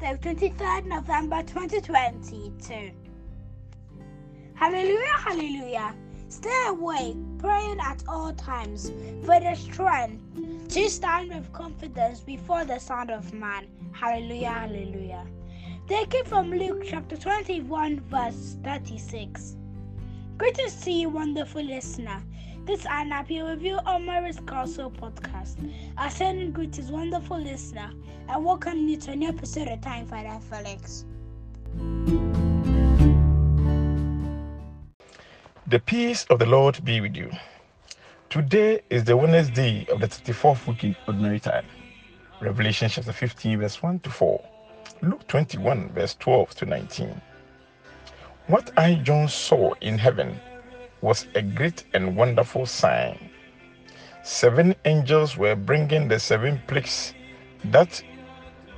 Thursday, 23rd November 2022. Hallelujah, hallelujah. Stay awake, praying at all times for the strength to stand with confidence before the Son of Man. Hallelujah, hallelujah. Taken from Luke chapter 21, verse 36. Great to see you, wonderful listener. This is Anna P. Review on Mary's Gospel podcast. I send greetings, wonderful listener, and welcome you to a new episode of Time Father Felix. The peace of the Lord be with you. Today is the Wednesday of the 34th week in ordinary time. Revelation chapter 15, verse 1 to 4. Luke 21, verse 12 to 19. What I, John, saw in heaven was a great and wonderful sign. Seven angels were bringing the seven plagues that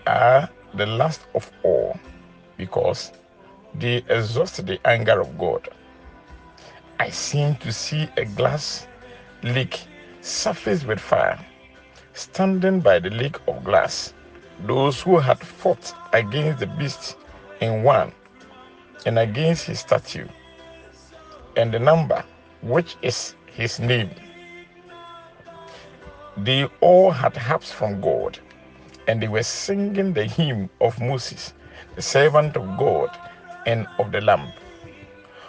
are the last of all, because they exhaust the anger of God. I seemed to see a glass lake surfaced with fire. Standing by the lake of glass, those who had fought against the beast in one and against his statue, and the number which is his name. They all had harps from God, and they were singing the hymn of Moses, the servant of God, and of the Lamb.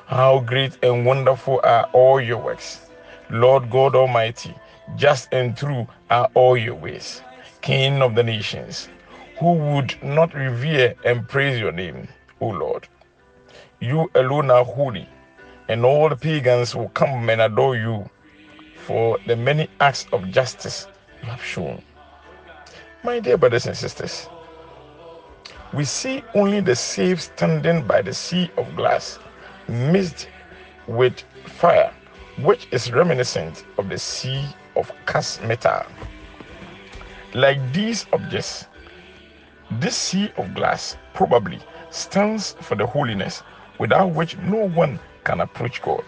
How great and wonderful are all your works, Lord God Almighty. Just and true are all your ways, King of the nations. Who would not revere and praise your name, O Lord? You alone are holy, and all the pagans will come and adore you for the many acts of justice you have shown. My dear brothers and sisters, we see only the saved standing by the sea of glass mixed with fire, which is reminiscent of the sea of cast metal. Like these objects, this sea of glass probably stands for the holiness without which no one can approach God.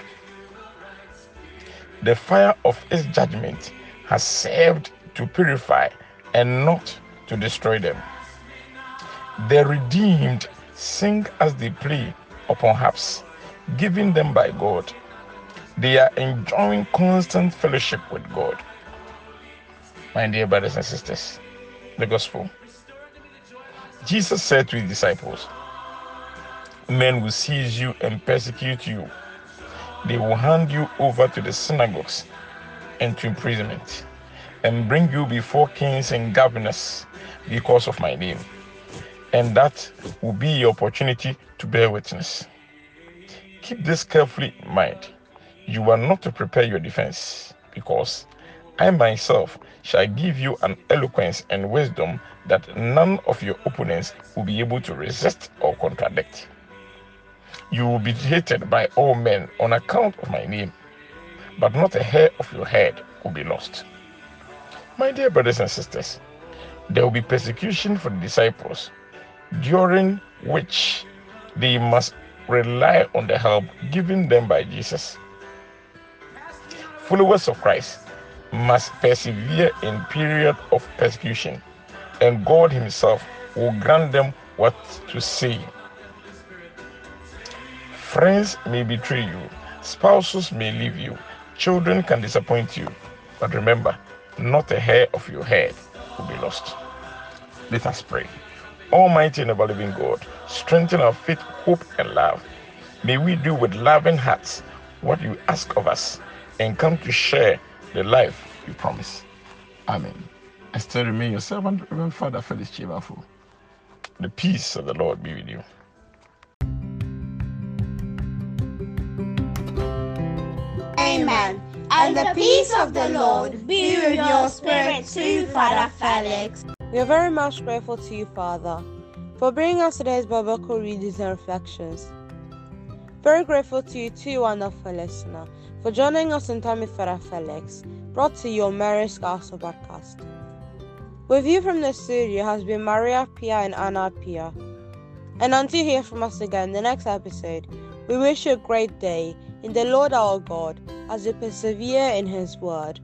The fire of his judgment has served to purify and not to destroy them. The redeemed sing as they play upon harps given them by God. They are enjoying constant fellowship with God. My dear brothers and sisters, the gospel. Jesus said to his disciples, Men will seize you and persecute you. They will hand you over to the synagogues and to imprisonment, and bring you before kings and governors because of my name. And that will be your opportunity to bear witness. Keep this carefully in mind. You are not to prepare your defense, because I myself shall give you an eloquence and wisdom that none of your opponents will be able to resist or contradict. You will be hated by all men on account of my name, but not a hair of your head will be lost. My dear brothers and sisters, there will be persecution for the disciples, during which they must rely on the help given them by Jesus. Followers of Christ must persevere in period of persecution, and God Himself will grant them what to say. Friends may betray you, spouses may leave you, children can disappoint you, but remember, not a hair of your head will be lost. Let us pray. Almighty and ever living God, strengthen our faith, hope, and love. May we do with loving hearts what you ask of us and come to share the life you promise. Amen. I still remain your servant, Reverend Father Felix Chibafo. The peace of the Lord be with you. And the peace of the Lord be with your spirit too, Father Felix. We are very much grateful to you, Father, for bringing us today's biblical readings and reflections. Very grateful to you, too, wonderful listener, for joining us in time with Father Felix, brought to you on Mary's Gospel podcast. With you from the studio has been Maria Pia and Anna Pia. And until you hear from us again in the next episode, we wish you a great day in the Lord our God as we persevere in His Word.